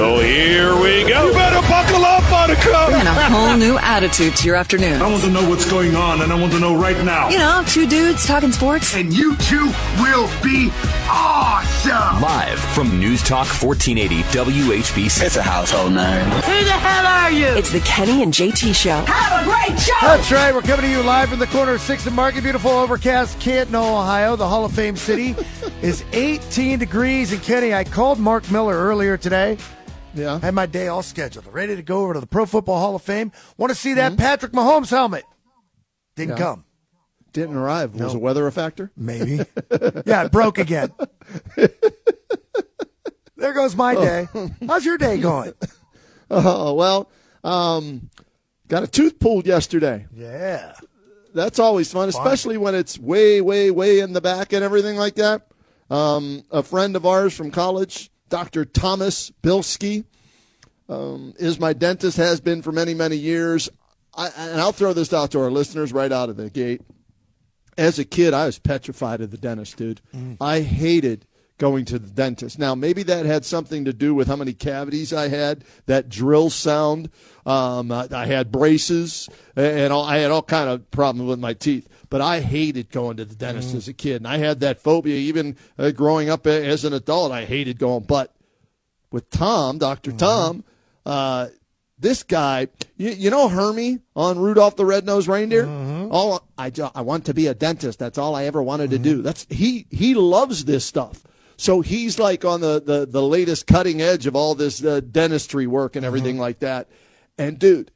So here we go. You better buckle up, Buttercup. And a whole new attitude to your afternoon. I want to know what's going on, and I want to know right now. You know, two dudes talking sports. And you two will be awesome. Live from News Talk 1480 WHBC. It's a household name. Who the hell are you? It's the Kenny and JT Show. Have a great show. That's right. We're coming to you live from the corner of 6th and Market. Beautiful overcast Canton, Ohio, the Hall of Fame city. is 18 degrees. And Kenny, I called Mark Miller earlier today. Yeah. Had my day all scheduled. Ready to go over to the Pro Football Hall of Fame. Want to see that Patrick Mahomes helmet. Didn't Yeah. come. Didn't arrive. Was the weather a factor? Maybe. yeah, it broke again. there goes my day. How's your day going? Oh, well, um, got a tooth pulled yesterday. Yeah. That's always fun, especially when it's way, way, way in the back and everything like that. Um, a friend of ours from college, Dr. Thomas Bilski, um, is my dentist, has been for many, many years. I, and I'll throw this out to our listeners right out of the gate. As a kid, I was petrified of the dentist, dude. I hated going to the dentist. Now, maybe that had something to do with how many cavities I had, that drill sound. Um, I, I had braces, and all, I had all kind of problems with my teeth. But I hated going to the dentist as a kid, and I had that phobia even uh, growing up as an adult. I hated going, but with Tom, doctor Tom, uh, this guy, you, you know Hermie on Rudolph the Red-Nosed Reindeer? All I, I want to be a dentist. That's all I ever wanted to do. That's he he loves this stuff. So he's like on the, the, the latest cutting edge of all this uh, dentistry work and everything like that. And dude,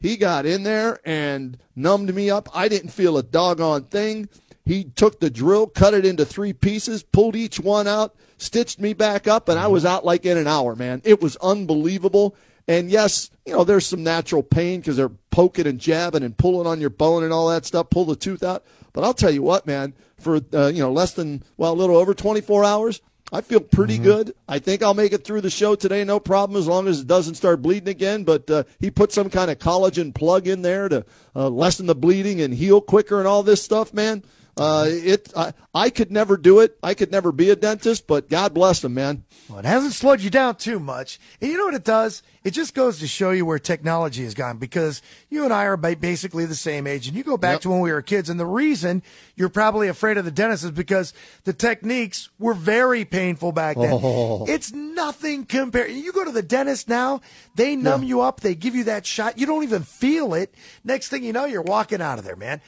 he got in there and numbed me up. I didn't feel a doggone thing. He took the drill, cut it into three pieces, pulled each one out, stitched me back up, and I was out like in an hour, man. It was unbelievable. And yes, you know, there's some natural pain because they're poking and jabbing and pulling on your bone and all that stuff, pull the tooth out. But I'll tell you what, man, for, uh, you know, less than, well, a little over 24 hours, I feel pretty good. I think I'll make it through the show today, no problem, as long as it doesn't start bleeding again. But uh, he put some kind of collagen plug in there to uh, lessen the bleeding and heal quicker and all this stuff, man. Uh, it, I, I could never do it. I could never be a dentist, but God bless him, man. Well, it hasn't slowed you down too much. And you know what it does? It just goes to show you where technology has gone because you and I are basically the same age. And you go back Yep. to when we were kids. And the reason you're probably afraid of the dentist is because the techniques were very painful back then. Oh. It's nothing compared. You go to the dentist now, they numb you up, they give you that shot. You don't even feel it. Next thing you know, you're walking out of there, man.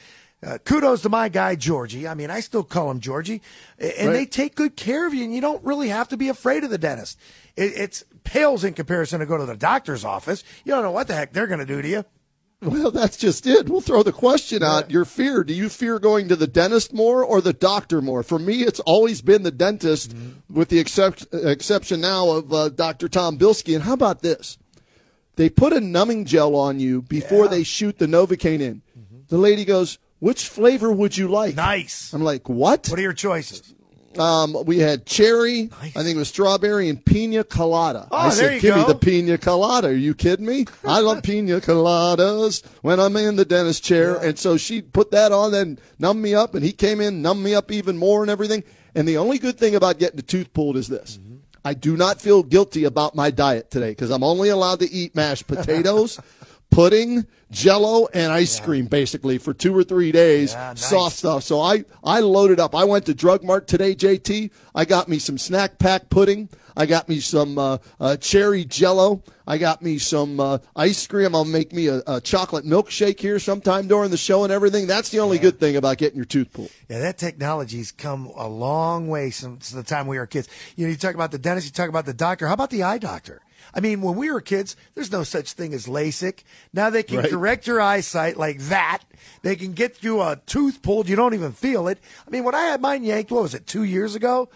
Uh, kudos to my guy Georgie. I mean, I still call him Georgie, and Right. they take good care of you, and you don't really have to be afraid of the dentist. It, it's pales in comparison to go to the doctor's office. You don't know what the heck they're going to do to you. Well, that's just it. We'll throw the question out. Your fear. Do you fear going to the dentist more or the doctor more? For me, it's always been the dentist, with the excep- exception now of uh, Dr. Tom Bilski. And how about this? They put a numbing gel on you before they shoot the Novocaine in. The lady goes, Which flavor would you like? Nice. I'm like, What? What are your choices? Um, we had cherry, Nice. I think it was strawberry, and pina colada. Oh, I there said, you give me go. the pina colada. Are you kidding me? I love pina coladas when I'm in the dentist chair. And so she put that on, then numbed me up, and he came in, numbed me up even more and everything. And the only good thing about getting the tooth pulled is this. Mm-hmm. I do not feel guilty about my diet today because I'm only allowed to eat mashed potatoes, pudding, jello, and ice cream basically for two or three days. Yeah, nice. Soft stuff. So I, I loaded up. I went to Drug Mart today, JT. I got me some snack pack pudding. I got me some uh, uh, cherry jello. I got me some uh, ice cream. I'll make me a, a chocolate milkshake here sometime during the show and everything. That's the only good thing about getting your tooth pulled. Yeah, that technology's come a long way since the time we were kids. You know, you talk about the dentist, you talk about the doctor. How about the eye doctor? I mean, when we were kids, there's no such thing as LASIK. Now they can Right. correct your eyesight like that. They can get you a tooth pulled. You don't even feel it. I mean, when I had mine yanked, what was it, two years ago?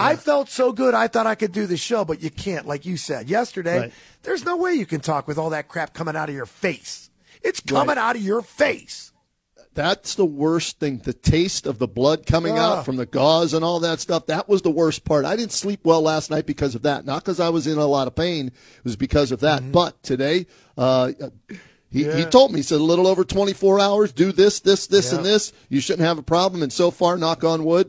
I felt so good. I thought I could do the show, but you can't, like you said yesterday. Right. There's no way you can talk with all that crap coming out of your face. It's coming out of your face. That's the worst thing. The taste of the blood coming Ah. out from the gauze and all that stuff. That was the worst part. I didn't sleep well last night because of that. Not because I was in a lot of pain. It was because of that. But today, uh, he, he Mm-hmm. Told me, he said, a little over 24 hours, do this, this, this, Yeah. and this. You shouldn't have a problem. And so far, knock on wood,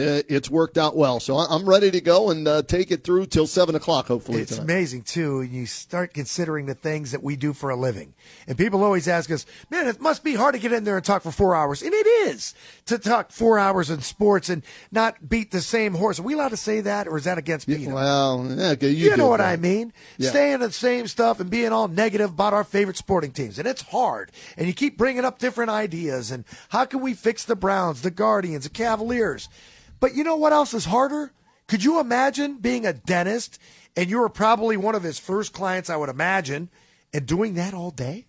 it's worked out well. So I'm ready to go and uh, take it through till seven o'clock. Hopefully It's tonight. amazing too, and you start considering the things that we do for a living. And people always ask us, "Man, it must be hard to get in there and talk for four hours." And it is to talk four hours in sports and not beat the same horse. Are we allowed to say that, or is that against? Well, yeah, okay, you, you, know what. I mean? Yeah. Saying the same stuff and being all negative about our favorite sporting teams. And it's hard. And you keep bringing up different ideas and how can we fix the Browns, the Guardians, the Cavaliers? But you know what else is harder? Could you imagine being a dentist and you were probably one of his first clients, I would imagine, and doing that all day?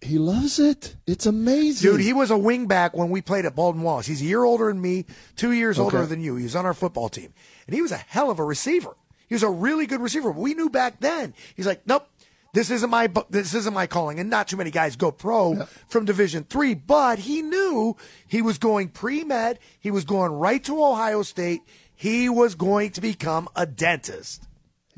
He loves it. It's amazing, Dude, he was a wingback when we played at Baldwin Wallace. He's a year older than me, two years older than you. He was on our football team. And he was a hell of a receiver. He was a really good receiver. We knew back then. He's like, nope, this isn't my this isn't my calling. And not too many guys go pro from Division three. But he knew he was going pre med. He was going right to Ohio State. He was going to become a dentist.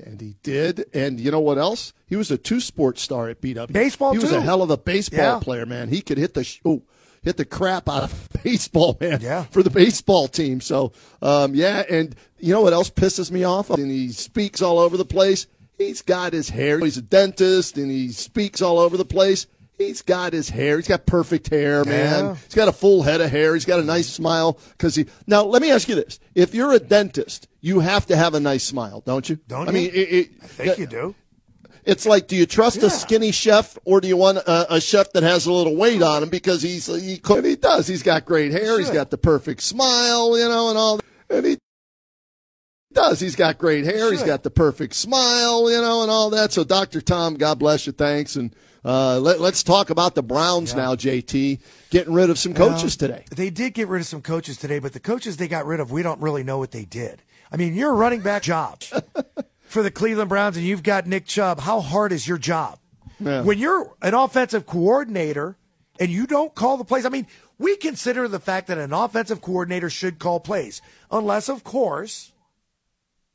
And he did. And you know what else? He was a two sport star at BW. Baseball, He was a hell of a baseball Yeah. player, man. He could hit the sh- oh, hit the crap out of baseball, man. Yeah. For the baseball team. So, um, yeah. And you know what else pisses me off? And he speaks all over the place. He's got his hair. He's a dentist, and he speaks all over the place. He's got his hair. He's got perfect hair, man. Yeah. He's got a full head of hair. He's got a nice smile. Because he now, let me ask you this: If you're a dentist, you have to have a nice smile, don't you? Don't I you? mean, it, it, I think you do. it's like, do you trust Yeah. a skinny chef or do you want a, a chef that has a little weight on him because he's he, he does. He's got great hair. He's got the perfect smile, you know, and all. And he does. He's got great hair. He's got the perfect smile, you know, and all that. So, Dr. Tom, God bless you. Thanks. And uh, let, let's talk about the Browns now, JT. Getting rid of some coaches today. They did get rid of some coaches today, but the coaches they got rid of, we don't really know what they did. I mean, you're a running back job for the Cleveland Browns, and you've got Nick Chubb. How hard is your job? Yeah. When you're an offensive coordinator and you don't call the plays, I mean, we consider the fact that an offensive coordinator should call plays, unless, of course,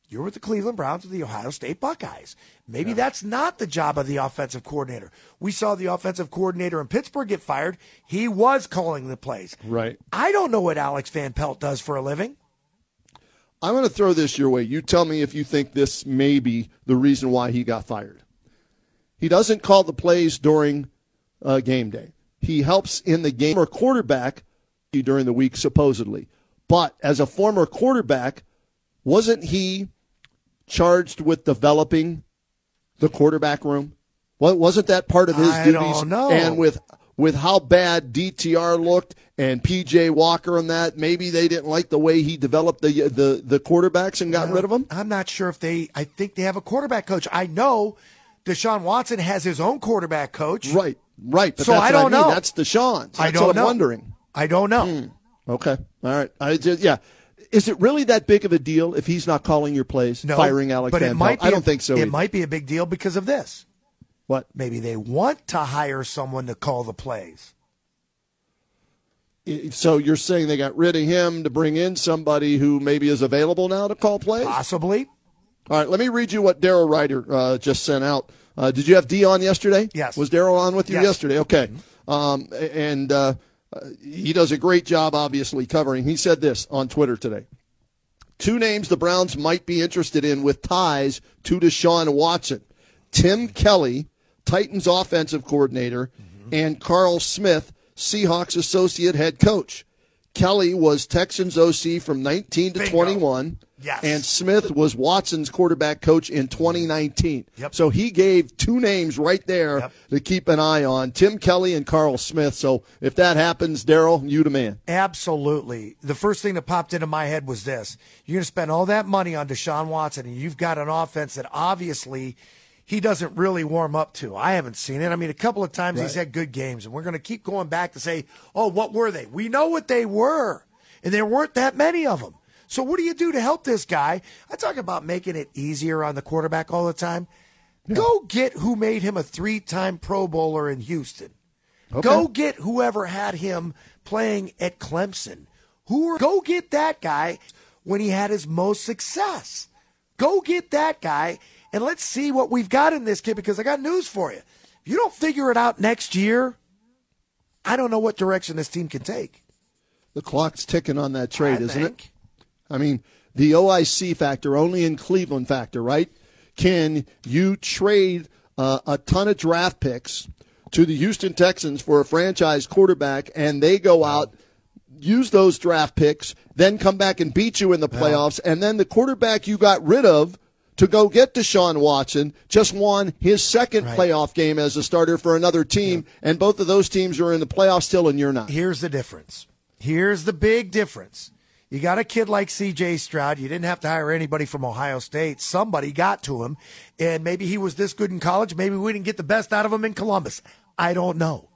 you're with the Cleveland Browns or the Ohio State Buckeyes. Maybe that's not the job of the offensive coordinator. We saw the offensive coordinator in Pittsburgh get fired. He was calling the plays. Right. I don't know what Alex Van Pelt does for a living. I'm going to throw this your way. You tell me if you think this may be the reason why he got fired. He doesn't call the plays during uh, game day. He helps in the game or quarterback during the week, supposedly. But as a former quarterback, wasn't he charged with developing the quarterback room? What wasn't that part of his I duties? don't know. And with with how bad DTR looked and PJ Walker and that, maybe they didn't like the way he developed the the the quarterbacks and got rid of them. I'm not sure if they. I think they have a quarterback coach. I know Deshaun Watson has his own quarterback coach. Right, right. But So that's I don't I mean. know. That's Deshaun's. That's I don't what know. I'm wondering. I don't know. Hmm. Okay, all right. I just yeah. Is it really that big of a deal if he's not calling your plays, No, firing Alex but Van it might I don't a- think so. It either. might be a big deal because of this. What? Maybe they want to hire someone to call the plays. So you're saying they got rid of him to bring in somebody who maybe is available now to call plays? Possibly. All right, let me read you what Daryl Ruiter uh, just sent out. Uh, did you have D on yesterday? Yes. Was Daryl on with you Yes. yesterday? Okay. Um, and uh, uh, he does a great job, obviously, covering. He said this on Twitter today. Two names the Browns might be interested in with ties to Deshaun Watson Tim Kelly, Titans offensive coordinator, and Carl Smith, Seahawks associate head coach. Kelly was Texans OC from 19 to Bingo. 21. Yes. And Smith was Watson's quarterback coach in 2019. Yep. So he gave two names right there Yep. to keep an eye on Tim Kelly and Carl Smith. So if that happens, Daryl, you the man. Absolutely. The first thing that popped into my head was this. You're going to spend all that money on Deshaun Watson, and you've got an offense that obviously he doesn't really warm up to. I haven't seen it. I mean, a couple of times he's had good games, and we're going to keep going back to say, oh, what were they? We know what they were, and there weren't that many of them. So what do you do to help this guy? I talk about making it easier on the quarterback all the time. Go get who made him a three-time Pro Bowler in Houston. Go get whoever had him playing at Clemson. Who are, go get that guy when he had his most success. Go get that guy and let's see what we've got in this kid because I got news for you. If you don't figure it out next year, I don't know what direction this team can take. The clock's ticking on that trade, I isn't think. it? I mean, the OIC factor, only in Cleveland factor, right? Can you trade uh, a ton of draft picks to the Houston Texans for a franchise quarterback and they go out, use those draft picks, then come back and beat you in the playoffs, and then the quarterback you got rid of to go get Deshaun Watson just won his second Right. playoff game as a starter for another team, and both of those teams are in the playoffs still, and you're not. Here's the difference. Here's the big difference. You got a kid like CJ Stroud. You didn't have to hire anybody from Ohio State. Somebody got to him, and maybe he was this good in college. Maybe we didn't get the best out of him in Columbus. I don't know.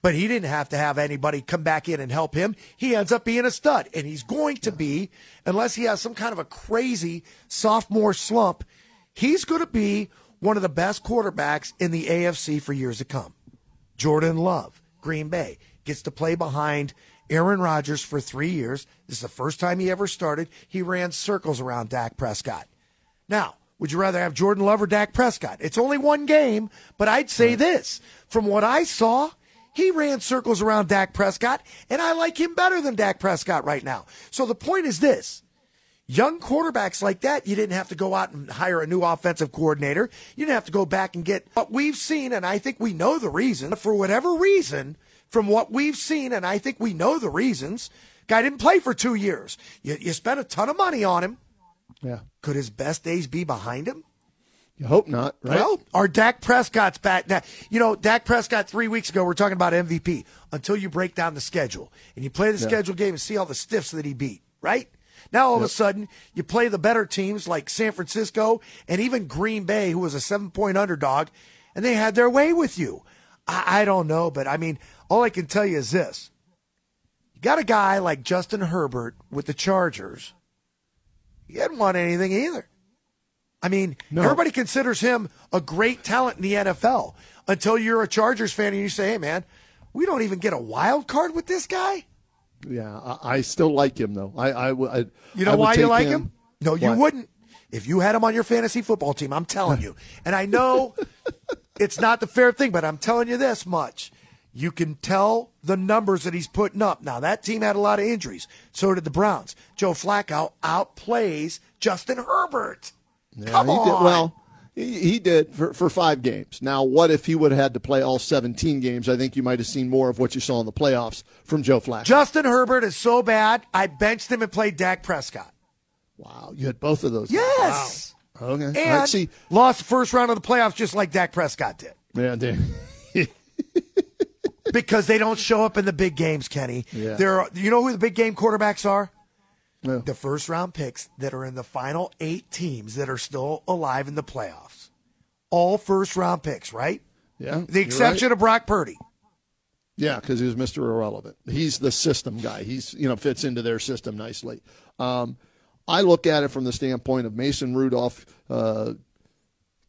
But he didn't have to have anybody come back in and help him. He ends up being a stud, and he's going to be, unless he has some kind of a crazy sophomore slump, he's going to be one of the best quarterbacks in the AFC for years to come. Jordan Love, Green Bay, gets to play behind Aaron Rodgers for three years. This is the first time he ever started. He ran circles around Dak Prescott. Now, would you rather have Jordan Love or Dak Prescott? It's only one game, but I'd say this. From what I saw, he ran circles around Dak Prescott, and I like him better than Dak Prescott right now. So the point is this young quarterbacks like that, you didn't have to go out and hire a new offensive coordinator. You didn't have to go back and get what we've seen, and I think we know the reason. For whatever reason, from what we've seen, and I think we know the reasons, guy didn't play for two years. You, you spent a ton of money on him. Yeah. Could his best days be behind him? You hope not, right? Well, our Dak Prescott's back now. You know, Dak Prescott three weeks ago, we're talking about MVP. Until you break down the schedule and you play the schedule game and see all the stiffs that he beat, right? Now all of a sudden you play the better teams like San Francisco and even Green Bay, who was a seven point underdog, and they had their way with you. I, I don't know, but I mean, all I can tell you is this: you got a guy like Justin Herbert with the Chargers. He hadn't won anything either. I mean, everybody considers him a great talent in the NFL until you're a Chargers fan and you say, hey, man, we don't even get a wild card with this guy. Yeah, I, I still like him though. I, I, would- I You know I why you like him? No, you wouldn't. If you had him on your fantasy football team, I'm telling you. And I know it's not the fair thing, but I'm telling you this much. You can tell the numbers that he's putting up. Now, that team had a lot of injuries. So did the Browns. Joe Flacco outplays Justin Herbert. Yeah, Come he on. Did, well, he, he did for, for five games. Now, what if he would have had to play all 17 games? I think you might have seen more of what you saw in the playoffs from Joe Flacco. Justin Herbert is so bad, I benched him and played Dak Prescott. wow, you had both of those. Yes. Wow. Okay. And right, see, lost the first round of the playoffs just like Dak Prescott did. yeah, Dan. Because they don't show up in the big games, Kenny. Yeah. There are, you know who the big game quarterbacks are? No. The first round picks that are in the final eight teams that are still alive in the playoffs. All first round picks, right? Yeah, The exception right. of Brock Purdy. Yeah, because he was Mr. Irrelevant. He's the system guy. He's you know fits into their system nicely. Um, I look at it from the standpoint of Mason Rudolph, uh,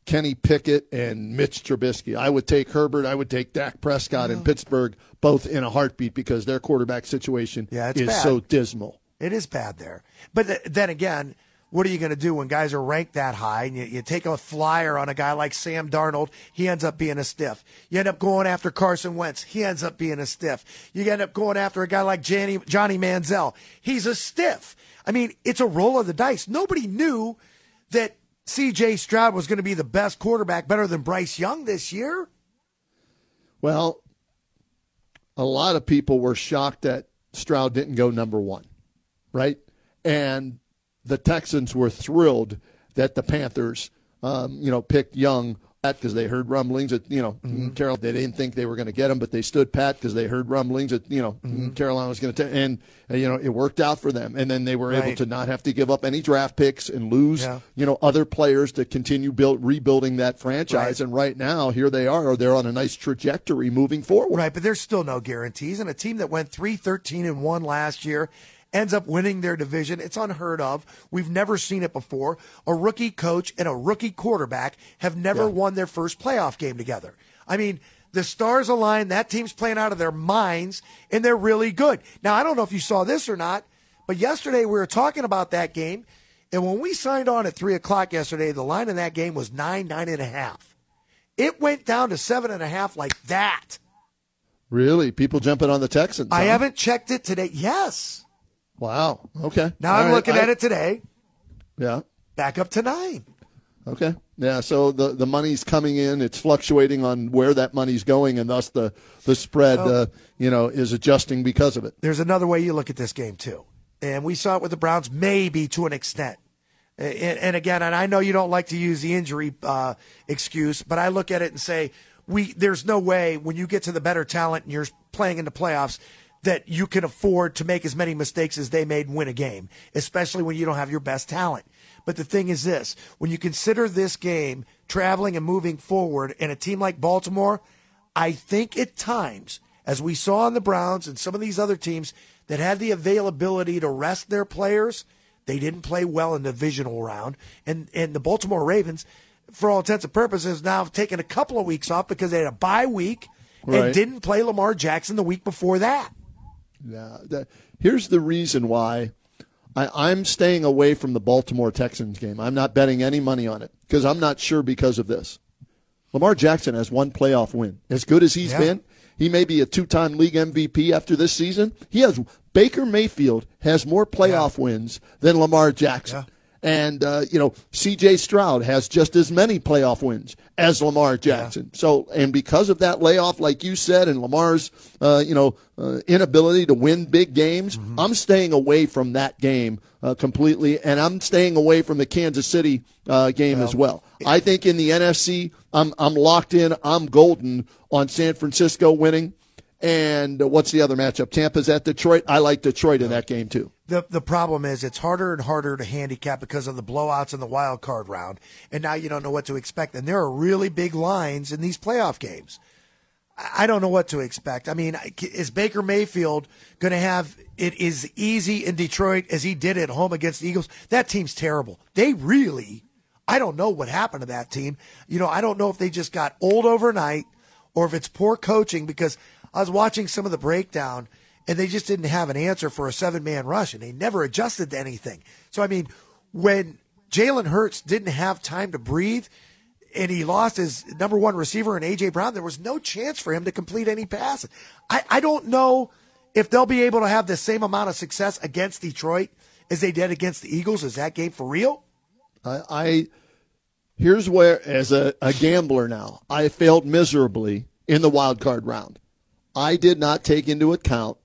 Kenny Pickett, and Mitch Trubisky. I would take Herbert. I would take Dak Prescott in oh. Pittsburgh, both in a heartbeat because their quarterback situation Yeah, is bad. so dismal. It is bad there. But th- then again, what are you going to do when guys are ranked that high and you, you take a flyer on a guy like Sam Darnold? He ends up being a stiff. You end up going after Carson Wentz. He ends up being a stiff. You end up going after a guy like Johnny, Johnny Manziel. He's a stiff. I mean, it's a roll of the dice. Nobody knew that CJ Stroud was going to be the best quarterback, better than Bryce Young this year. Well, a lot of people were shocked that Stroud didn't go number one, right? And the Texans were thrilled that the Panthers, um, you know, picked Young because they heard rumblings that you know Carol they didn't think they were going to get him, but they stood pat because they heard rumblings that you know Carolina was going to, and uh, you know it worked out for them, and then they were able to not have to give up any draft picks and lose Yeah. you know other players to continue build rebuilding that franchise, Right. and right now here they are, they're on a nice trajectory moving forward. Right, but there's still no guarantees. And a team that went three thirteen and 1 last year ends up winning their division. It's unheard of. We've never seen it before. A rookie coach and a rookie quarterback have never won their first playoff game together. I mean, the stars align. That team's playing out of their minds, and they're really good. Now, I don't know if you saw this or not, but yesterday we were talking about that game. And when we signed on at 3 o'clock yesterday, the line in that game was nine, nine and a half. It went down to seven and a half like that. Really, people jumping on the Texans. I haven't checked it today. Yes. Wow. Okay. Now All I'm right, looking I- at it today, Yeah. back up to nine. Okay. Yeah. So the the money's coming in. It's fluctuating on where that money's going, and thus the the spread, uh, you know, is adjusting because of it. There's another way you look at this game too, and we saw it with the Browns, maybe to an extent. And, and again, and I know you don't like to use the injury uh, excuse, but I look at it and say, we there's no way when you get to the better talent and you're playing in the playoffs that you can afford to make as many mistakes as they made and win a game, especially when you don't have your best talent. But the thing is this when you consider this game traveling and moving forward in a team like Baltimore, I think at times, as we saw in the Browns and some of these other teams that had the availability to rest their players, they didn't play well in the divisional round. And and the Baltimore Ravens, for all intents and purposes, now have taken a couple of weeks off because they had a bye week and didn't play Lamar Jackson the week before that. Yeah. That, here's the reason why I, I'm staying away from the Baltimore Texans game. I'm not betting any money on it because I'm not sure because of this. Lamar Jackson has one playoff win. As good as he's Yeah. been, he may be a two-time league MVP after this season. He has Baker Mayfield has more playoff wins than Lamar Jackson. And uh, you know, C.J. Stroud has just as many playoff wins as Lamar Jackson. So, and because of that layoff, like you said, and Lamar's, uh, you know, uh, inability to win big games, I'm staying away from that game uh, completely, and I'm staying away from the Kansas City uh, game as well. I think in the NFC, I'm I'm locked in. I'm golden on San Francisco winning. And uh, what's the other matchup? Tampa's at Detroit. I like Detroit in that game too. The the problem is it's harder and harder to handicap because of the blowouts in the wild card round, and now you don't know what to expect. And there are really big lines in these playoff games. I don't know what to expect. I mean, is Baker Mayfield going to have it as easy in Detroit as he did at home against the Eagles? That team's terrible. They really, I don't know what happened to that team. You know, I don't know if they just got old overnight or if it's poor coaching because I was watching some of the breakdown and they just didn't have an answer for a seven man rush and they never adjusted to anything. So, I mean, when Jalen Hurts didn't have time to breathe, and he lost his number one receiver in AJ Brown, there was no chance for him to complete any passes. I, I don't know if they'll be able to have the same amount of success against Detroit as they did against the Eagles. Is that game for real? I, I here's where, as a, a gambler now, I failed miserably in the wild card round. I did not take into account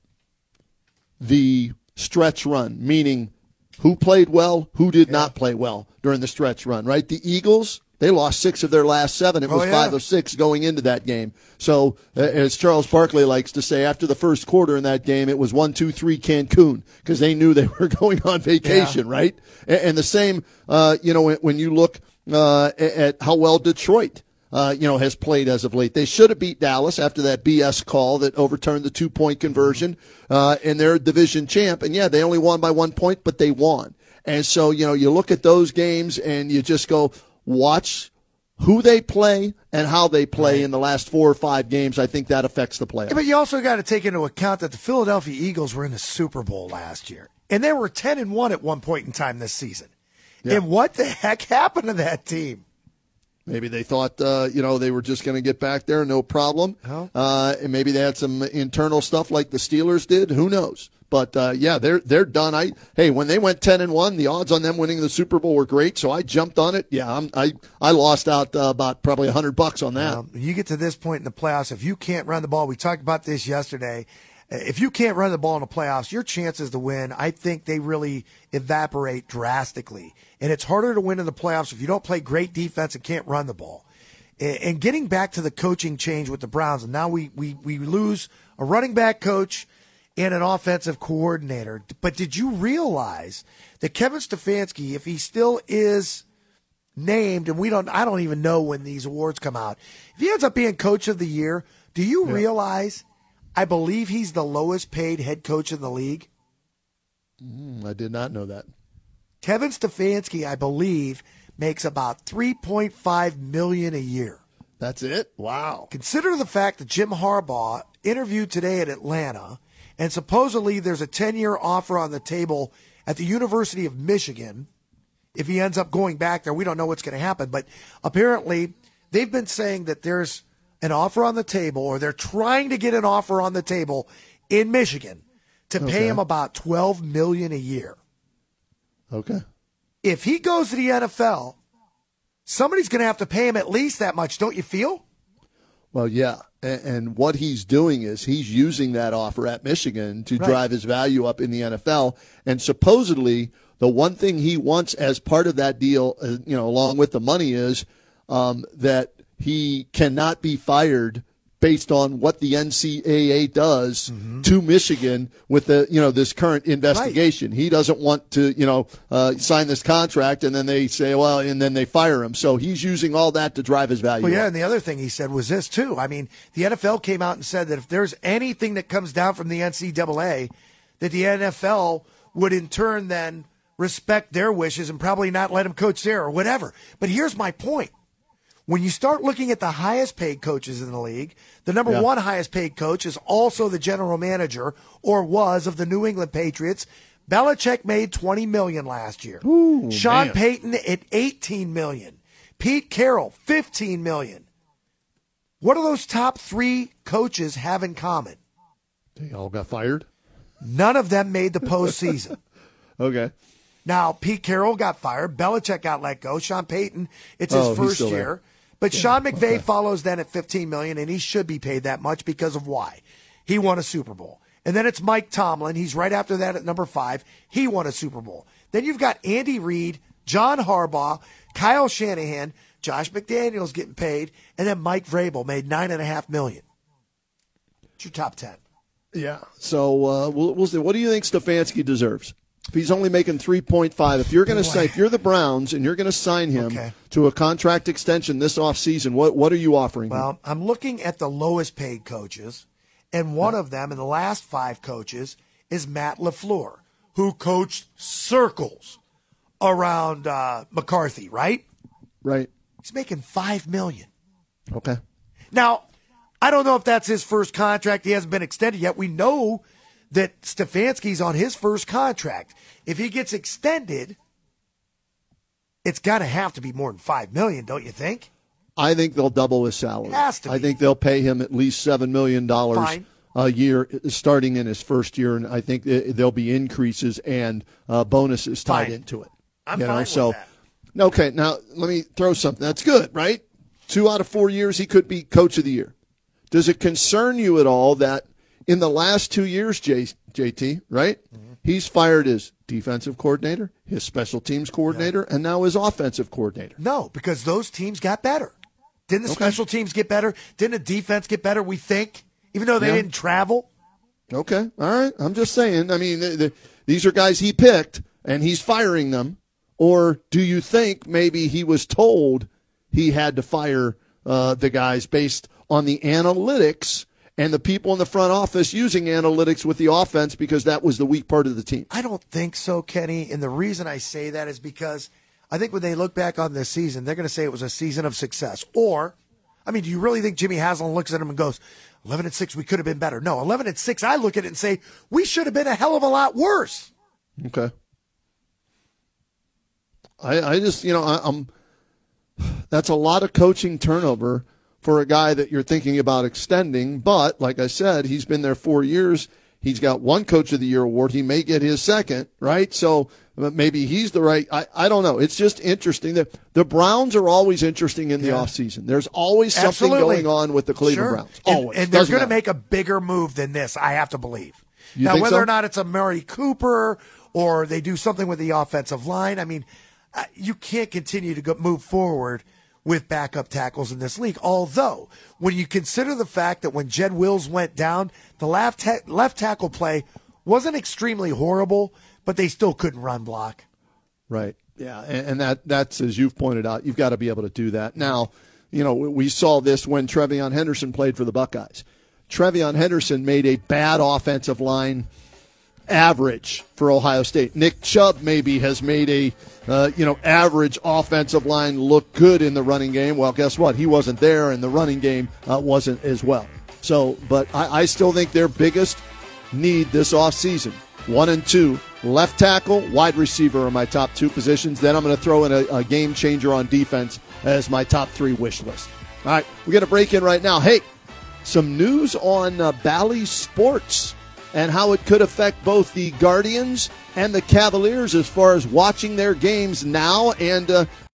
the stretch run, meaning who played well, who did not play well during the stretch run. Right? The Eagles. They lost six of their last seven. It Oh, was yeah. five of six going into that game. So, uh, as Charles Barkley likes to say, after the first quarter in that game, it was one, two, three Cancun because they knew they were going on vacation, right? And, the same, uh, you know, when, you look uh, at how well Detroit, uh, you know, has played as of late. They should have beat Dallas after that BS call that overturned the two point conversion, uh, and they're division champ. And yeah, they only won by one point, but they won. And so, you know, you look at those games and you just go, watch who they play and how they play in the last four or five games. I think that affects the playoffs. Yeah, but you also got to take into account that the Philadelphia Eagles were in the Super Bowl last year, and they were ten and one at one point in time this season. And what the heck happened to that team? Maybe they thought, uh, you know, they were just going to get back there, no problem. Uh, and maybe they had some internal stuff like the Steelers did. Who knows? But uh, yeah, they're they're done. I hey, when they went ten and one, the odds on them winning the Super Bowl were great, so I jumped on it. Yeah, I'm, I I lost out uh, about probably hundred bucks on that. Um, you get to this point in the playoffs, if you can't run the ball, we talked about this yesterday. If you can't run the ball in the playoffs, your chances to win, I think they really evaporate drastically. And it's harder to win in the playoffs if you don't play great defense and can't run the ball. And getting back to the coaching change with the Browns, and now we, we, we lose a running back coach and an offensive coordinator. But did you realize that Kevin Stefanski, if he still is named, and we don't, I don't even know when these awards come out. If he ends up being coach of the year, do you realize? I believe he's the lowest paid head coach in the league. Hmm, I did not know that. Kevin Stefanski, I believe, makes about 3.5 million a year. That's it. Wow. Consider the fact that Jim Harbaugh interviewed today at Atlanta, and supposedly there's a 10 year offer on the table at the University of Michigan. If he ends up going back there, we don't know what's going to happen. But apparently, they've been saying that there's an offer on the table, or they're trying to get an offer on the table in Michigan to pay Okay. him about 12 million a year. Okay. If he goes to the NFL, somebody's going to have to pay him at least that much, don't you feel? Well, yeah. And, and what he's doing is he's using that offer at Michigan to Right. drive his value up in the NFL. And supposedly, the one thing he wants as part of that deal, uh, you know, along with the money, is um, that he cannot be fired based on what the NCAA does to Michigan with the you know this current investigation. He doesn't want to you know uh, sign this contract and then they say well and then they fire him. So he's using all that to drive his value. Well, yeah, up. and the other thing he said was this too. I mean, the NFL came out and said that if there's anything that comes down from the NCAA, that the NFL would in turn then respect their wishes and probably not let him coach there or whatever. But here's my point. When you start looking at the highest paid coaches in the league, the number Yeah. one highest paid coach is also the general manager or was of the New England Patriots. Belichick made 20 million last year. Sean man. Payton at 18 million. Pete Carroll, 15 million. What do those top three coaches have in common? They all got fired. None of them made the postseason. Okay. Now, Pete Carroll got fired. Belichick got let go. Sean Payton, it's his Oh, first year. But Sean McVay follows then at 15 million, and he should be paid that much because of why? He won a Super Bowl. And then it's Mike Tomlin. He's right after that at number five. He won a Super Bowl. Then you've got Andy Reid, John Harbaugh, Kyle Shanahan, Josh McDaniels getting paid, and then Mike Vrabel made nine and a half million. It's your top ten. Yeah. So uh, we'll, we'll see. What do you think Stefanski deserves? He's only making three point five, if you're going to say if you're the Browns and you're going to sign him Okay. to a contract extension this offseason, what what are you offering? him? Well, I'm looking at the lowest paid coaches, and one of them in the last five coaches is Matt LaFleur, who coached circles around uh, McCarthy, right? right. He's making five million. Okay. Now, I don't know if that's his first contract. He hasn't been extended yet. We know that Stefanski's on his first contract. If he gets extended, it's got to have to be more than five million, don't you think? I think they'll double his salary. Has to I think they'll pay him at least seven million dollars a year starting in his first year, and I think there'll be increases and uh, bonuses tied Fine. into it. I'm you know, fine with so that. okay. Now let me throw something. That's good, right? Two out of four years, he could be coach of the year. Does it concern you at all that in the last two years, J, JT, right? Mm-hmm. He's fired his defensive coordinator, his special teams coordinator, and now his offensive coordinator. No, because those teams got better. Didn't the Okay. special teams get better? Didn't the defense get better? We think, even though they Yeah. didn't travel. Okay, all right. I'm just saying. I mean, the, the, these are guys he picked, and he's firing them. Or do you think maybe he was told he had to fire uh, the guys based on the analytics and the people in the front office using analytics with the offense because that was the weak part of the team? I don't think so, Kenny. And the reason I say that is because I think when they look back on this season, they're going to say it was a season of success. Or, I mean, do you really think Jimmy Haslam looks at him and goes, 11 and 6, we could have been better? No, 11 and 6, I look at it and say, we should have been a hell of a lot worse. Okay. I, I just, you know, I, I'm. That's a lot of coaching turnover for a guy that you're thinking about extending. But like I said, he's been there four years. He's got one Coach of the Year award. He may get his second, right? So maybe he's the right. I, I don't know. It's just interesting that the Browns are always interesting in the Yeah. offseason. There's always something Absolutely. going on with the Cleveland Sure. Browns. And- Always. And, they're going to make a bigger move than this, I have to believe. You now, whether so? or not it's Amari Cooper or they do something with the offensive line, I mean, uh, you can't continue to go, move forward with backup tackles in this league. Although, when you consider the fact that when Jed Wills went down, the left, ta- left tackle play wasn't extremely horrible, but they still couldn't run block. Right. Yeah, and, and that that's as you've pointed out, you've got to be able to do that. Now, you know, we- we saw this when TreVeyon Henderson played for the Buckeyes. TreVeyon Henderson made a bad offensive line average for Ohio State. Nick Chubb maybe has made a uh, you know average offensive line look good in the running game. Well, guess what? He wasn't there, and the running game uh, wasn't as well. So, but I, I still think their biggest need this offseason one and two left tackle wide receiver are my top two positions then i'm going to throw in a, a game changer on defense as my top three wish list all right we're going to break in right now hey some news on uh, Bally Sports and how it could affect both the Guardians and the Cavaliers as far as watching their games now. And uh,